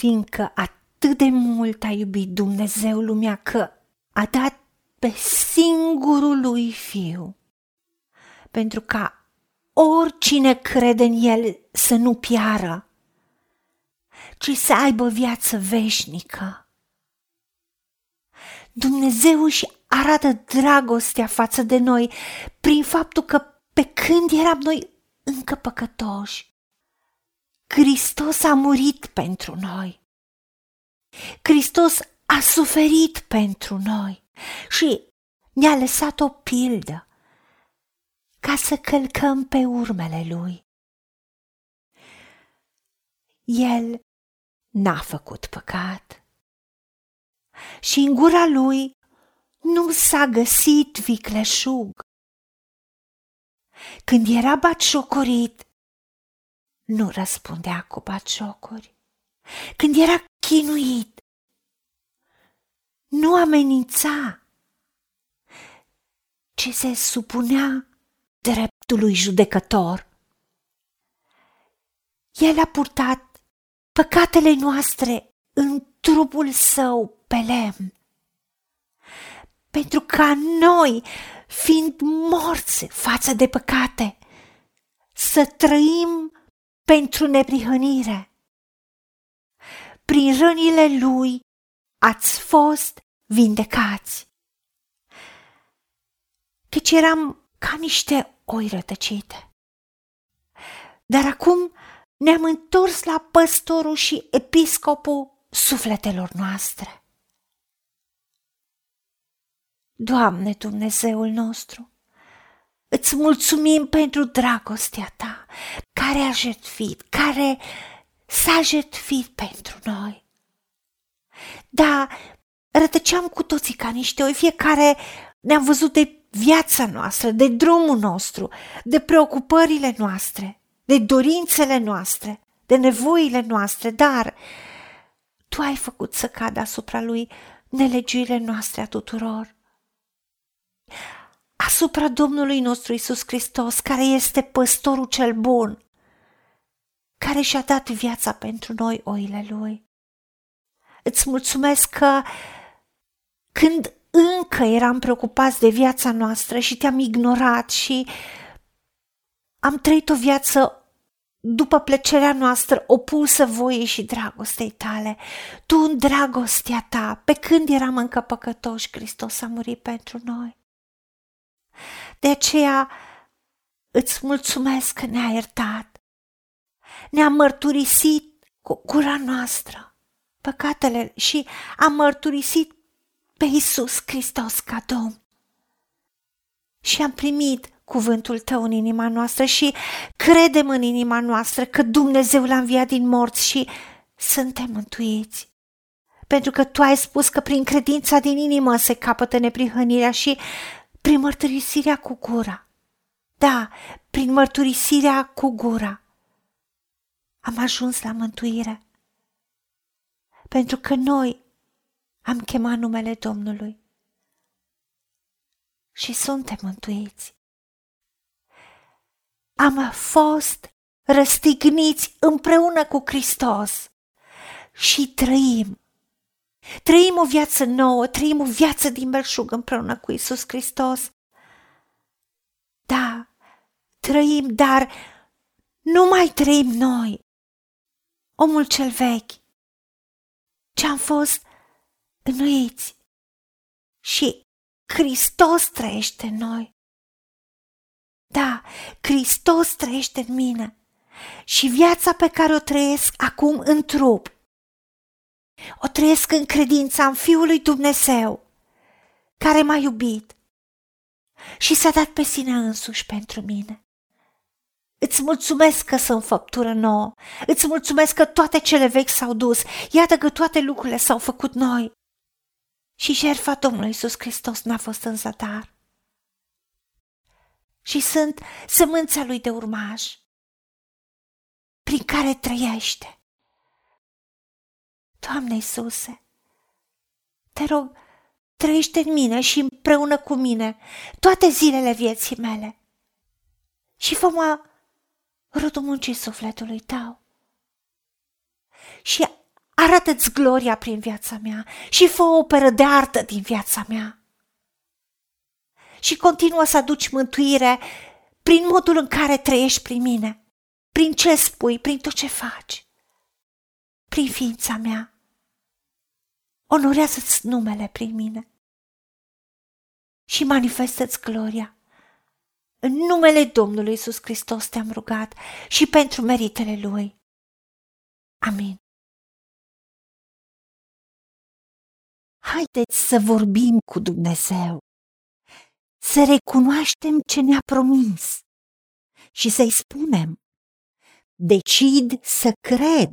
fiindcă atât de mult a iubit Dumnezeu lumea că a dat pe singurul lui fiu, pentru ca oricine crede în el să nu piară, ci să aibă viață veșnică. Dumnezeu își arată dragostea față de noi prin faptul că pe când eram noi încă păcătoși, Hristos a murit pentru noi. Hristos a suferit pentru noi și ne-a lăsat o pildă ca să călcăm pe urmele Lui. El n-a făcut păcat și în gura Lui nu s-a găsit vicleșug. Când era batjocorit, nu răspundea cu batjocuri. Când era chinuit, nu amenința, ci se supunea dreptului judecător. El a purtat păcatele noastre în trupul său pe lemn, pentru ca noi, fiind morți față de păcate, să trăim pentru neprihănire. Prin rănile lui ați fost vindecați. Căci eram ca niște oi rătăcite. Dar acum ne-am întors la păstorul și episcopul sufletelor noastre. Doamne Dumnezeul nostru, îți mulțumim pentru dragostea ta, care a jertfit, care s-a jertfit pentru noi. Da, rătăceam cu toții ca niște oi, fiecare ne-am văzut de viața noastră, de drumul nostru, de preocupările noastre, de dorințele noastre, de nevoile noastre, dar tu ai făcut să cadă asupra lui nelegiurile noastre a tuturor. Asupra Domnului nostru Isus Hristos, care este păstorul cel bun, care și-a dat viața pentru noi, oile lui. Îți mulțumesc că când încă eram preocupați de viața noastră și te-am ignorat și am trăit o viață după plăcerea noastră opusă voiei și dragostei tale. Tu în dragostea ta, pe când eram încă păcătoși, Hristos a murit pentru noi. De aceea îți mulțumesc că ne-a iertat. Ne-a mărturisit cu gura noastră păcatele și a mărturisit pe Isus Hristos ca Domn. Și am primit cuvântul tău în inima noastră și credem în inima noastră că Dumnezeu l-a înviat din morți și suntem mântuiți. Pentru că tu ai spus că prin credința din inimă se capătă neprihănirea și prin mărturisirea cu gura. Da, prin mărturisirea cu gura. Am ajuns la mântuire. Pentru că noi am chemat numele Domnului și suntem mântuiți. Am fost răstigniți împreună cu Hristos și trăim. Trăim o viață nouă, trăim o viață din belșug împreună cu Isus Hristos. Da, trăim, dar nu mai trăim noi. Omul cel vechi, ce am fost înnoiți și Hristos trăiește în noi. Da, Hristos trăiește în mine și viața pe care o trăiesc acum în trup, o trăiesc în credința în Fiul lui Dumnezeu, care m-a iubit și s-a dat pe sine însuși pentru mine. Îți mulțumesc că sunt făptură nouă, îți mulțumesc că toate cele vechi s-au dus, iată că toate lucrurile s-au făcut noi și jertfa Domnului Iisus Hristos n-a fost în zadar. Și sunt sămânța lui de urmaș, prin care trăiește. Doamne Iisuse, te rog, trăiește în mine și împreună cu mine toate zilele vieții mele și fă-mă rodul muncii sufletului tău. Și arată arată-ți gloria prin viața mea și fă o operă de artă din viața mea. Și continuă să aduci mântuire prin modul în care trăiești prin mine, prin ce spui, prin tot ce faci, prin ființa mea. Onorează-ți numele prin mine și manifestă-ți gloria. În numele Domnului Isus Hristos te-am rugat și pentru meritele Lui. Amin. Haideți să vorbim cu Dumnezeu, să recunoaștem ce ne-a promis și să-i spunem, decid să cred